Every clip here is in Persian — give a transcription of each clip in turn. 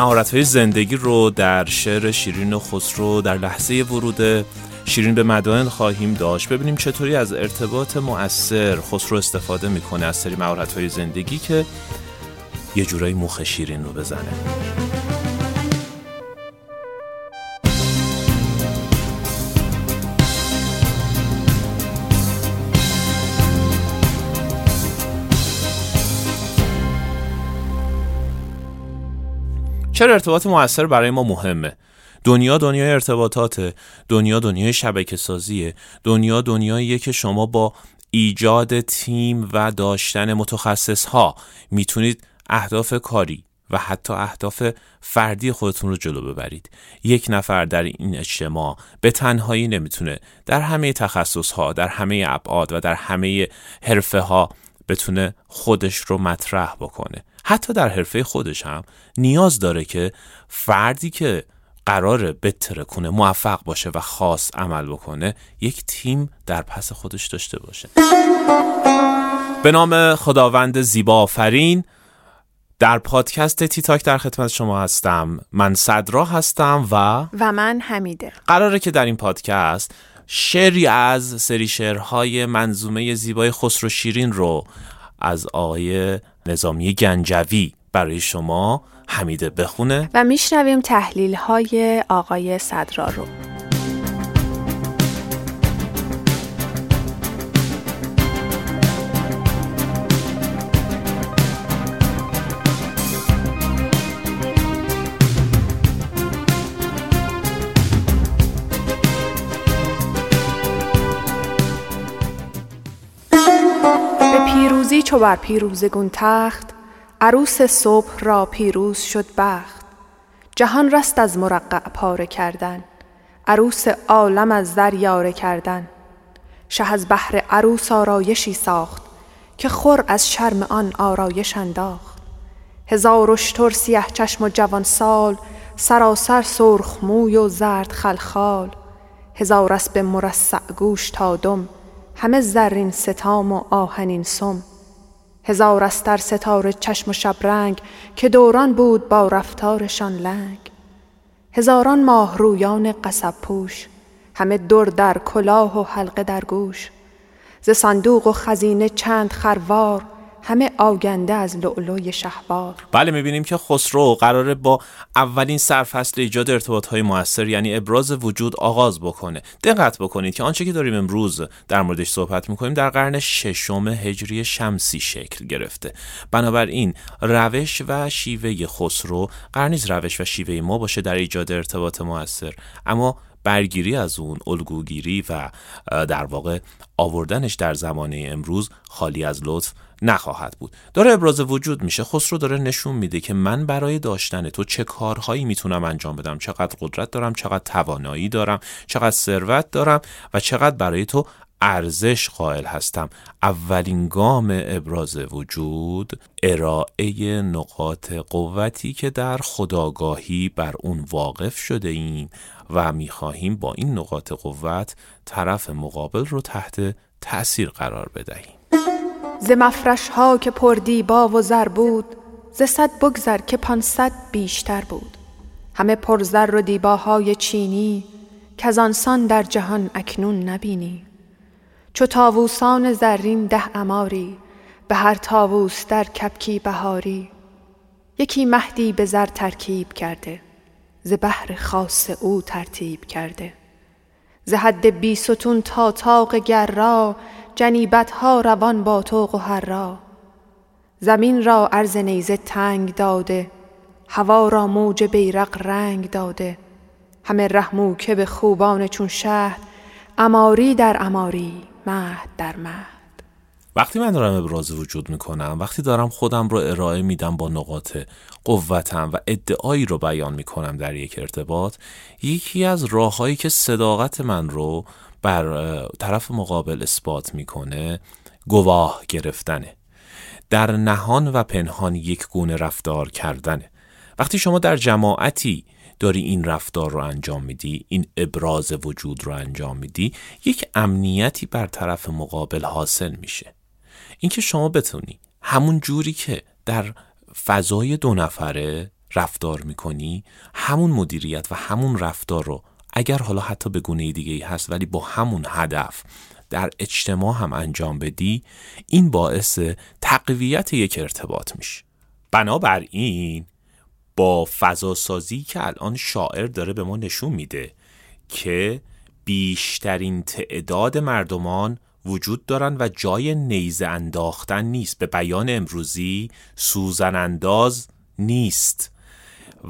مهارت های زندگی رو در شعر شیرین خسرو در لحظه ورود شیرین به مدائن خواهیم داشت. ببینیم چطوری از ارتباط مؤثر خسرو استفاده می‌کنه از سری مهارت های زندگی که یه جورایی موخ شیرین رو بزنه. چرا ارتباط موثر برای ما مهمه؟ دنیا دنیای ارتباطاته دنیا دنیای شبکه سازیه دنیا دنیاییه که شما با ایجاد تیم و داشتن متخصص ها می‌تونید اهداف کاری و حتی اهداف فردی خودتون رو جلو ببرید. یک نفر در این اجتماع به تنهایی نمی‌تونه در همه تخصص ها در همه ابعاد و در همه حرفه ها بتونه خودش رو مطرح بکنه. حتی در حرفه خودش هم نیاز داره که فردی که قراره بتره کنه موفق باشه و خاص عمل بکنه یک تیم در پس خودش داشته باشه. به نام خداوند زیبا آفرین. در پادکست تی تاک در خدمت شما هستم. من صدرا هستم و و من حمیده. قراره که در این پادکست شعری از سری شعرهای منظومه زیبای خسرو شیرین رو از آقای نظامی گنجوی. برای شما حمیده بخونه. و میشنویم تحلیل های آقای صدرا رو. چو بر پیروزگون تخت عروس صبح را پیروز شد بخت. جهان رست از مرقع پاره کردن عروس عالم از زر یاره کردن. شه از بهر عروس آرایشی ساخت که خور از شرم آن آرایش انداخت. هزار اشتر سیه چشم و جوان سال سراسر سرخ موی و زرد خلخال. هزار اسب مرصع گوش تا دم همه زرین ستام و آهنین سم. هزار استر ستاره چشم و شبرنگ که دوران بود با رفتارشان لنگ. هزاران ماه رویان قصب پوش همه دور در کلاه و حلقه در گوش. ز صندوق و خزینه چند خروار همه آگنده از لؤلؤی شهوار بله می‌بینیم که خسرو قراره با اولین سرفصل ایجاد ارتباط های موثر یعنی ابراز وجود آغاز بکنه. دقت بکنید که آنچه که داریم امروز در موردش صحبت می‌کنیم در قرن ششم هجری شمسی شکل گرفته. بنابراین روش و شیوه خسرو قرنیز روش و شیوه ما باشه در ایجاد ارتباط موثر اما برگیری از اون الگوگیری و در واقع آوردنش در زمانه امروز خالی از لطف نخواهد بود. داره ابراز وجود میشه. خسرو داره نشون میده که من برای داشتن تو چه کارهایی می‌تونم انجام بدم. چقدر قدرت دارم چقدر توانایی دارم چقدر ثروت دارم و چقدر برای تو ارزش قائل هستم. اولین گام ابراز وجود ارائه نقاط قوتی که در خداگاهی بر اون واقف شده ایم و می‌خواهیم با این نقاط قوت طرف مقابل رو تحت تأثیر قرار بدهیم. ز مفرش ها که پر دیبا و زر بود ز صد بگذر که پانصد بیشتر بود. همه پر زر و دیباهای چینی که آنسان در جهان اکنون نبینی. چو تاووسان زرین ده اماری به هر تاووس در کبکی بهاری. یکی مهدی به زر ترکیب کرده ز بهر خاص او ترتیب کرده. ز حد بیستون تا طاق گرا جنیبت ها روان با طوق و هرا زمین را عرض نیزه تنگ داده هوا را موج بیرق رنگ داده. همه رحمو که به خوبان چون شهد اماری در اماری مهد در مهد وقتی من دارم ابراز وجود می‌کنم وقتی دارم خودم رو ارائه میدم با نقاط قوتم و ادعایی رو بیان می‌کنم در یک ارتباط یکی از راههایی که صداقت من رو بر طرف مقابل اثبات می‌کنه گواه گرفتنه. در نهان و پنهان یک گونه رفتار کردنه. وقتی شما در جماعتی داری این رفتار رو انجام میدی این ابراز وجود رو انجام میدی یک امنیتی بر طرف مقابل حاصل میشه. اینکه شما بتونی همون جوری که در فضای دو نفره رفتار می‌کنی همون مدیریت و همون رفتار رو اگر حالا حتی به گونه دیگه ای هست ولی با همون هدف در اجتماع هم انجام بدی این باعث تقویت یک ارتباط میشه. بنابراین با فضاسازی که الان شاعر داره به ما نشون میده که بیشترین تعداد مردمان وجود دارند و جای نیزه انداختن نیست به بیان امروزی سوزن انداز نیست.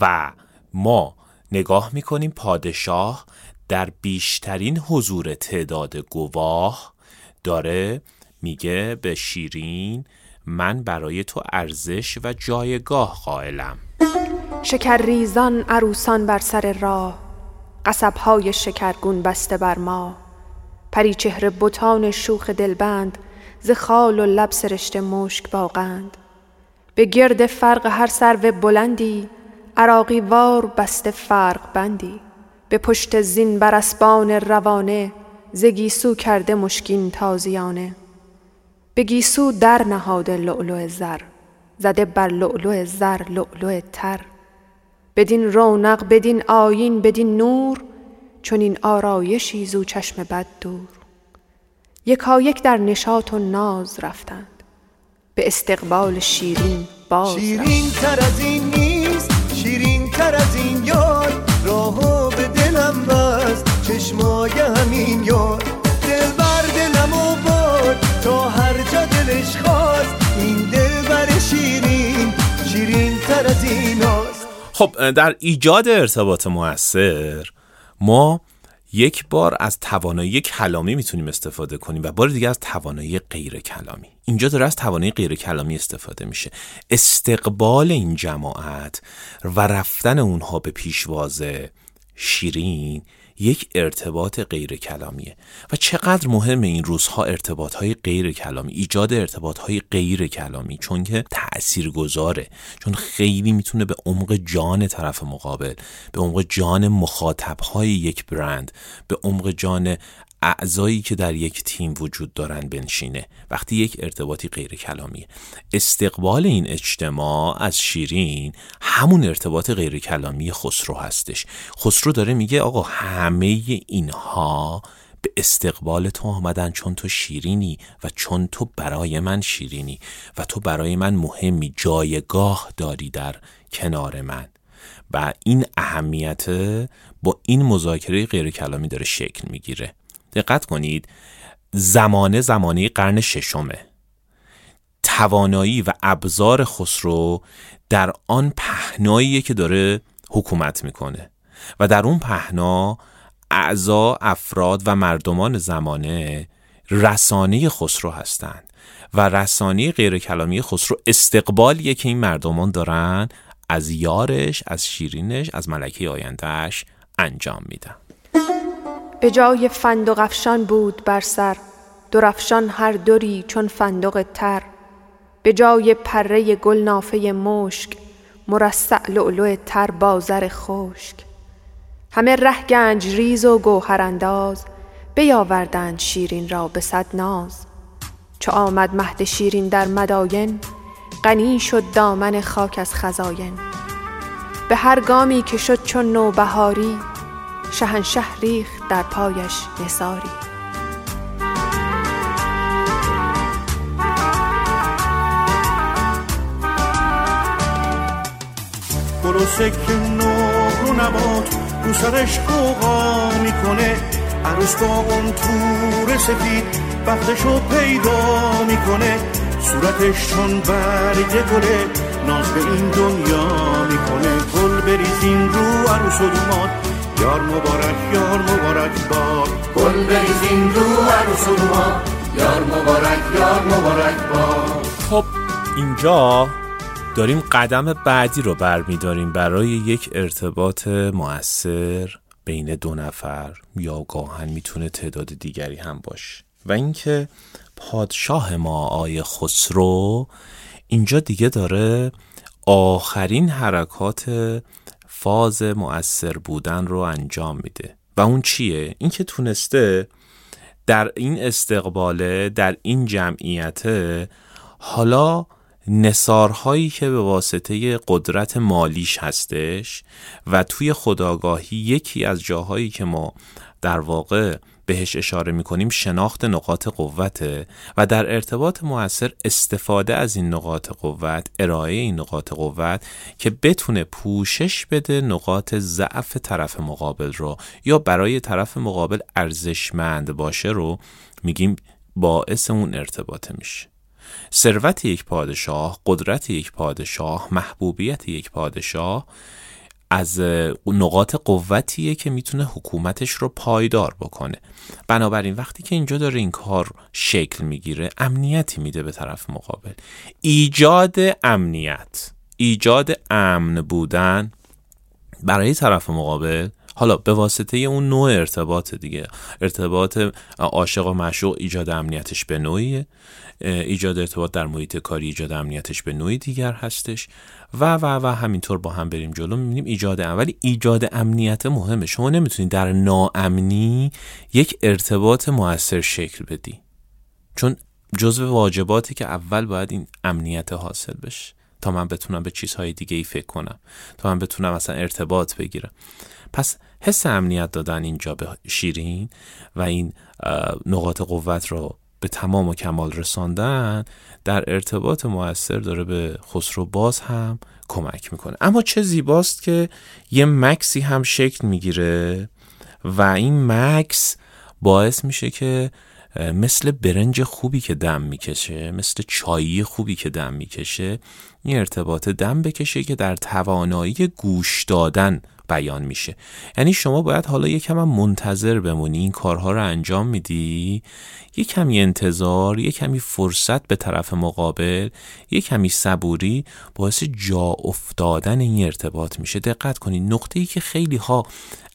و ما نگاه می‌کنیم پادشاه در بیشترین حضور تعداد گواه داره میگه به شیرین من برای تو ارزش و جایگاه قائلم. شکر ریزان عروسان بر سر راه قصبهای شکرگون بسته بر ما. پری چهره بتان شوخ دلبند ز خال و لب سرشته مشک باغند به گرد فرق هر سرو بلندی عراقی وار بسته فرق بندی. به پشت زین بر اسبان روانه ز گیسو کرده مشکین تازیانه. به گیسو در نهاده لؤلؤ زر زده بر لؤلؤ زر لؤلؤ تر. بدین رونق بدین آیین بدین نور چون این آرایشی زو چشم بد دور. یکایک در نشاط و ناز رفتند به استقبال شیرین باز شیرین تر از این نیست شیرین تر از این یار راهو به دلم بست چشمای همین یار دل بر دلم و بار تا هر جا دلش خواست این دل بر شیرین شیرین تر از این هاست خب در ایجاد ارتباط موثر ما یک بار از توانایی کلامی می‌تونیم استفاده کنیم و بار دیگه از توانایی غیر کلامی. اینجا داره از توانایی غیر کلامی استفاده میشه. استقبال این جماعت و رفتن اونها به پیشواز شیرین یک ارتباط غیر کلامیه و چقدر مهم این روزها ارتباط های غیر کلامی ایجاد ارتباط های غیر کلامی چون که تأثیر گذاره چون خیلی می‌تونه به عمق جان طرف مقابل به عمق جان مخاطب های یک برند به عمق جان اعضایی که در یک تیم وجود دارن بنشینه. وقتی یک ارتباطی غیر کلامیه استقبال این اجتماع از شیرین همون ارتباط غیر کلامی خسرو هستش. خسرو داره میگه آقا همه اینها به استقبال تو آمدن چون تو شیرینی و چون تو برای من شیرینی و تو برای من مهمی جایگاه داری در کنار من. و این اهمیت با این مذاکره غیر کلامی داره شکل می‌گیره. دقت کنید زمانه زمانه قرن ششمه. توانایی و ابزار خسرو در پهنایی پهناییه که داره حکومت می‌کنه و در اون پهنا اعضا افراد و مردمان زمانه رسانه خسرو هستند و رسانه غیر کلامی خسرو استقبالیه که این مردمان دارن از یارش از شیرینش از ملکه آیندهش انجام میدن. به جای فندق افشان بود بر سر درفشان هر دوری چون فندق تر. به جای پره گل نافه مشک مرصع لؤلؤ تر بازر خشک. همه ره گنج ریز و گوهر انداز بیاوردند شیرین را به صد ناز. چو آمد مهد شیرین در مداین غنی شد دامن خاک از خزاین. به هر گامی که شد چون نوبهاری شهنشه ریخت در پایش نساری گل و سکه نور نبات رو سرش قوقا می‌کنه عروس با اون تور سفید وقتشو پیدا می‌کنه صورتش چون برگ گله ناز به این دنیا می‌کنه. گل بریزین رو عروس و دومات یار مبارک یار مبارک با. گل بریزین رو عروس و یار مبارک یار مبارک با. خب اینجا داریم قدم بعدی رو برمیداریم برای یک ارتباط مؤثر بین دو نفر. یا گاهن می‌تونه تعداد دیگری هم باشه. و اینکه پادشاه ما آی خسرو اینجا دیگه داره آخرین حرکات فاز مؤثر بودن رو انجام میده و اون چیه؟ اینکه تونسته در این استقباله در این جمعیت حالا نصارهایی که به واسطه قدرت مالیش هستش و توی خداگاهی یکی از جاهایی که ما در واقع بهش اشاره می‌کنیم شناخت نقاط قوته و در ارتباط موثر استفاده از این نقاط قوت ارائه این نقاط قوت که بتونه پوشش بده نقاط ضعف طرف مقابل رو یا برای طرف مقابل ارزشمند باشه رو میگیم باعث اون ارتباطه میشه. ثروت یک پادشاه قدرت یک پادشاه محبوبیت یک پادشاه از نقاط قوتیه که می‌تونه حکومتش رو پایدار بکنه. بنابراین وقتی که اینجا داره این کار شکل می‌گیره امنیتی میده به طرف مقابل. ایجاد امنیت ایجاد امن بودن برای طرف مقابل حالا به واسطه اون نوع ارتباط دیگه ارتباط عاشق و معشوق ایجاد امنیتش به نوعیه ایجاد ارتباط در محیط کاری ایجاد امنیتش به نوعی دیگر هستش و و و همینطور با هم بریم جلو می‌بینیم ایجاد ولی ایجاد امنیت مهمه. شما نمی‌تونید در ناامنی یک ارتباط موثر شکل بدی. چون جزو واجباتی که اول باید این امنیت حاصل بشه. تا من بتونم به چیزهای دیگه ای فکر کنم. تا من بتونم مثلا ارتباط بگیرم. پس حس امنیت دادن اینجا به شیرین و این نقاط قوت رو به تمام و کمال رساندن در ارتباط موثر داره به خسرو باز هم کمک می‌کنه. اما چه زیباست که یه مکسی هم شکل می‌گیره و این مکس باعث میشه که مثل برنج خوبی که دم می‌کشه مثل چایی خوبی که دم می‌کشه این ارتباط دم بکشه که در توانایی گوش دادن بیان میشه. یعنی شما باید حالا یکم هم منتظر بمونی این کارها رو انجام میدی یه کمی انتظار یه کمی فرصت به طرف مقابل یه کمی صبوری باعث جا افتادن این ارتباط میشه. دقت کنید نقطه ای که خیلی ها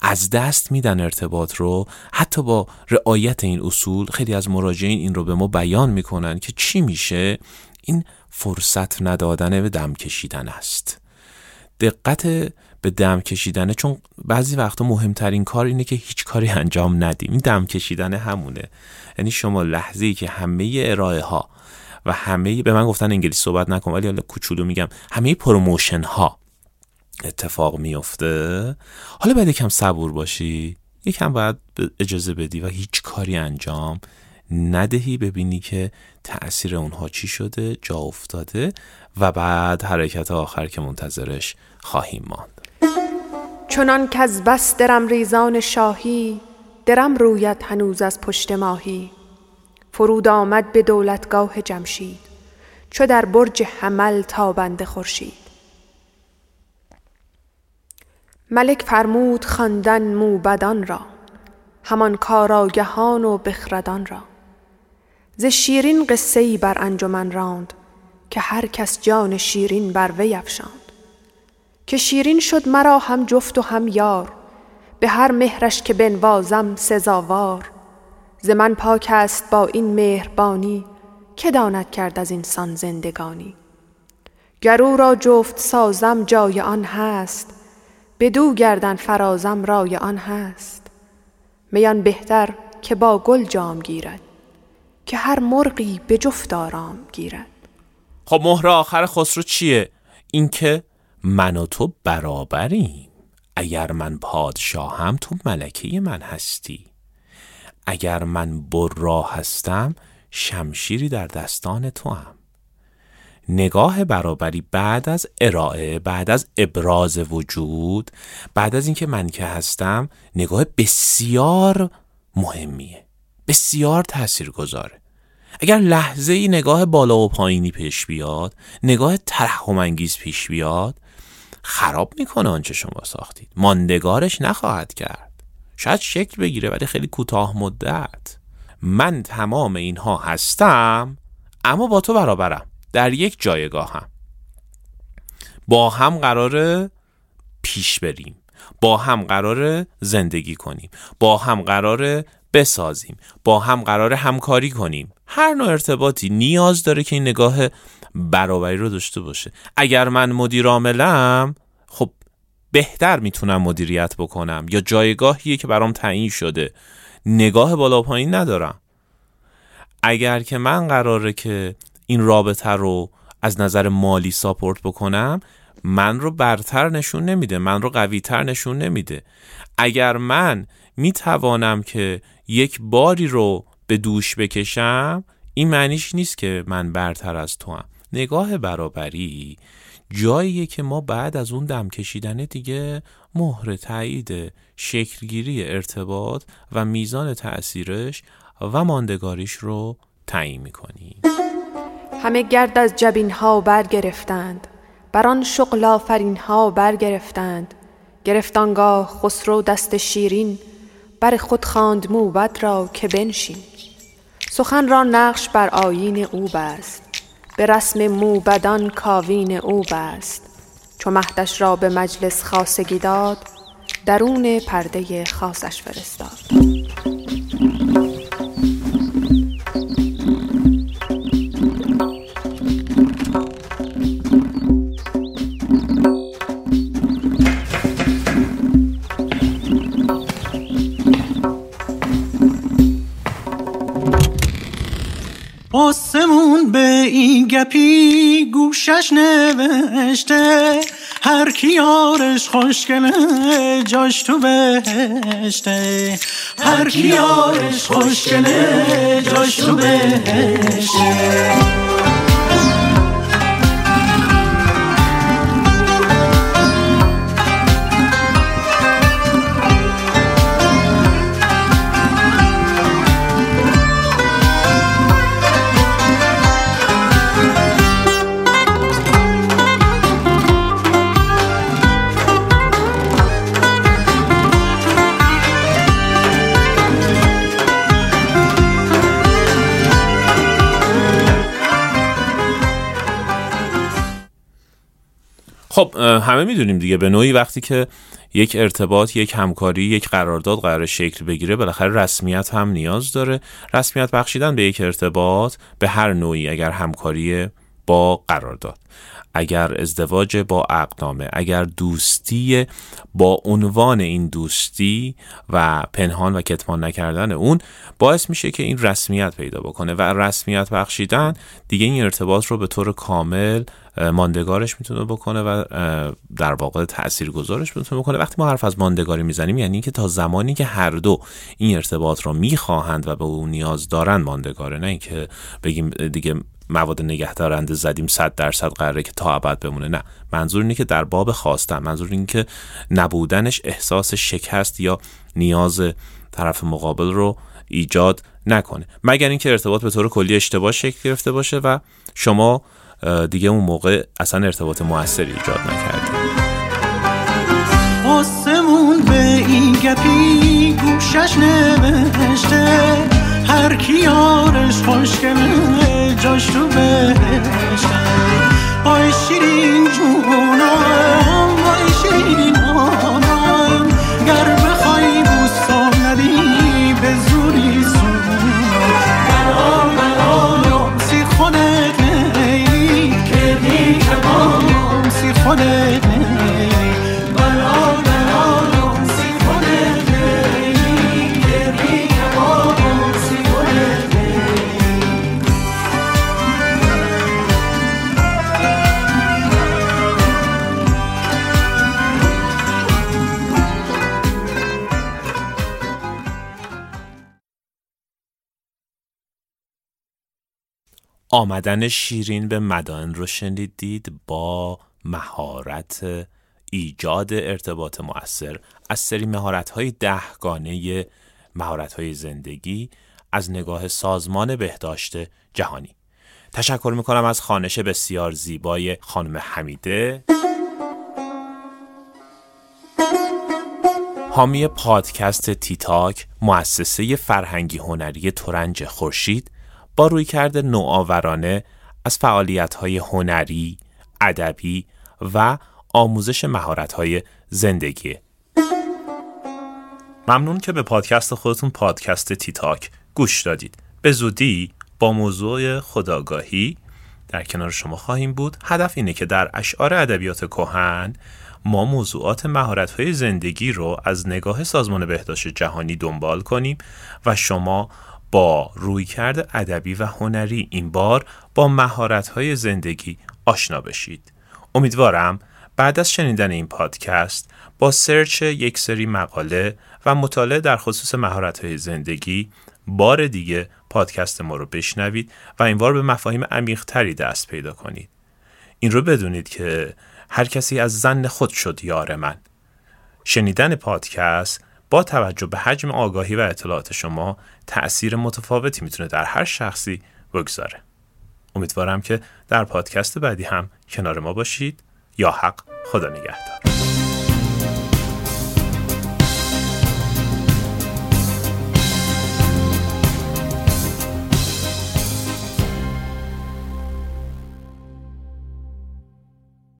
از دست میدن ارتباط رو حتی با رعایت این اصول خیلی از مراجعین این رو به ما بیان می‌کنن که چی میشه؟ این فرصت ندادن به دم کشیدن است. دقت به دم کشیدنه چون بعضی وقتا مهمترین کار اینه که هیچ کاری انجام ندیم. این دم کشیدن همونه. یعنی شما لحظه ای که همه ارائه ها و همه به من گفتن انگلیسی صحبت نکن ولی حالا کوچولو میگم همه promotion ها اتفاق میفته حالا باید یکم صبور باشی یکم باید اجازه بدی و هیچ کاری انجام ندهی ببینی که تأثیر اونها چی شده جا افتاده و بعد حرکت آخر که منتظرش خواهیم ماند. چنان که از بس درم ریزان شاهی درم رویت هنوز از پشت ماهی. فرود آمد به دولتگاه جمشید چو در برج حمل تابنده خورشید. ملک فرمود خواندن موبدان را همان کاراگهان و بخردان را. ز شیرین قصه ای بر انجمن راند که هر کس جان شیرین بر وی افشاند. که شیرین شد مرا هم جفت و هم یار به هر مهرش که بنوازم سزاوار. ز من پاک است با این مهربانی که داند کرد از اینسان زندگانی. گرو را جفت سازم جای آن هست بدو گردن فرازم رای آن هست. میان بهتر که با گل جام گیرد که هر مرغی به جفت آرام گیرد. خب مهر آخر خسرو چیه؟ اینکه من و تو برابریم. اگر من پادشاهم تو ملکه من هستی. اگر من برا هستم شمشیری در دستان تو هم نگاه برابری بعد از ارائه بعد از ابراز وجود بعد از اینکه من که هستم نگاه بسیار مهمیه. بسیار تأثیر گذاره اگر لحظه ای نگاه بالا و پایینی پیش بیاد نگاه ترحم انگیز پیش بیاد خراب می‌کنه آنچه شما ساختید. ماندگارش نخواهد کرد. شاید شکل بگیره ولی خیلی کوتاه مدت. من تمام اینها هستم اما با تو برابرم. در یک جایگاه هم با هم قرار پیش بریم. با هم قرار زندگی کنیم. با هم قرار بسازیم. با هم قرار همکاری کنیم. هر نوع ارتباطی نیاز داره که این نگاه برابری رو داشته باشه. اگر من مدیر عاملم خب بهتر می‌تونم مدیریت بکنم. یا جایگاهیه که برام تعیین شده. نگاه بالا پایین ندارم. اگر که من قراره که این رابطه رو از نظر مالی ساپورت بکنم من رو برتر نشون نمیده. من رو قویتر نشون نمیده. اگر من می‌توانم که یک باری رو به دوش بکشم این معنیش نیست که من برتر از تو هم. نگاه برابری جاییه که ما بعد از اون دم کشیدن دیگه مهر تایید شکلگیری ارتباط و میزان تأثیرش و ماندگاریش رو تعیین می‌کنیم. همه گرد از جبین ها برگرفتند. بر آن شغل آفرین ها برگرفتند. گرفتانگاه خسرو دست شیرین بر خود خواند موبد را که بنشین. سخن را نقش بر آیین او بست. به رسم موبدان کاوین او بست. چو مهدش را به مجلس خاصگی داد درون پرده خاصش فرستاد. آسمون به این گپی گوشش نوشته هر کی یارش خوشگله جاش تو بهشته. هر کی یارش خوشگله جاش تو بهشته. خب همه می‌دونیم دیگه به نوعی وقتی که یک ارتباط یک همکاری یک قرارداد قرار شکل بگیره بالاخره رسمیت هم نیاز داره. رسمیت بخشیدن به یک ارتباط به هر نوعی اگر همکاری با قرارداد اگر ازدواج با عقدنامه اگر دوستی با عنوان این دوستی و پنهان و کتمان نکردن اون باعث میشه که این رسمیت پیدا بکنه. و رسمیت بخشیدن دیگه این ارتباط رو به طور کامل ماندگارش می‌تونه بکنه و در واقع تأثیر گذارش می‌تونه بکنه. وقتی ما حرف از ماندگاری می‌زنیم یعنی که تا زمانی که هر دو این ارتباط رو می‌خواهند و به اون نیاز دارن ماندگاره نه اینکه بگیم دیگه مواد نگهدارنده زدیم 100 درصد قراره که تا ابد بمونه. نه. منظور اینه که در باب خواستن منظور اینه که نبودنش احساس شکست یا نیاز طرف مقابل رو ایجاد نکنه. مگر اینکه ارتباط به طور کلی اشتباه شکل گرفته باشه و شما دیگه اون موقع اصلا ارتباط موثری ایجاد نکردید آسمون به این گپی گوشش نوشته هر کی یارش خوشگله جاش تو آمدن شیرین به مدائن رو شنیدید با مهارت ایجاد ارتباط مؤثر. از سری مهارت های دهگانه مهارت های زندگی از نگاه سازمان بهداشت جهانی. تشکر می‌کنم از خانش بسیار زیبای خانم حمیده. حامی پادکست تیتاک مؤسسه فرهنگی هنری ترنج خورشید با روی کرده نوآورانه از های هنری، ادبی و آموزش های زندگی. ممنون که به پادکست خودتون پادکست تیتاک گوش دادید. به زودی با موضوع خداگاهی در کنار شما خواهیم بود. هدف اینه که در اشعار ادبیات کهن ما موضوعات های زندگی رو از نگاه سازمان بهداشت جهانی دنبال کنیم و شما با رویکرد ادبی و هنری این بار با مهارت‌های زندگی آشنا بشید. امیدوارم بعد از شنیدن این پادکست با سرچ یک سری مقاله و مطالعه در خصوص مهارت زندگی بار دیگه پادکست ما رو بشنوید و این بار به مفاهیم عمیقتری دست پیدا کنید. این رو بدونید که هر کسی از زن خود شد یار من. شنیدن پادکست با توجه به حجم آگاهی و اطلاعات شما تأثیر متفاوتی می‌تونه در هر شخصی بگذاره. امیدوارم که در پادکست بعدی هم کنار ما باشید. یا حق خدا نگهدار.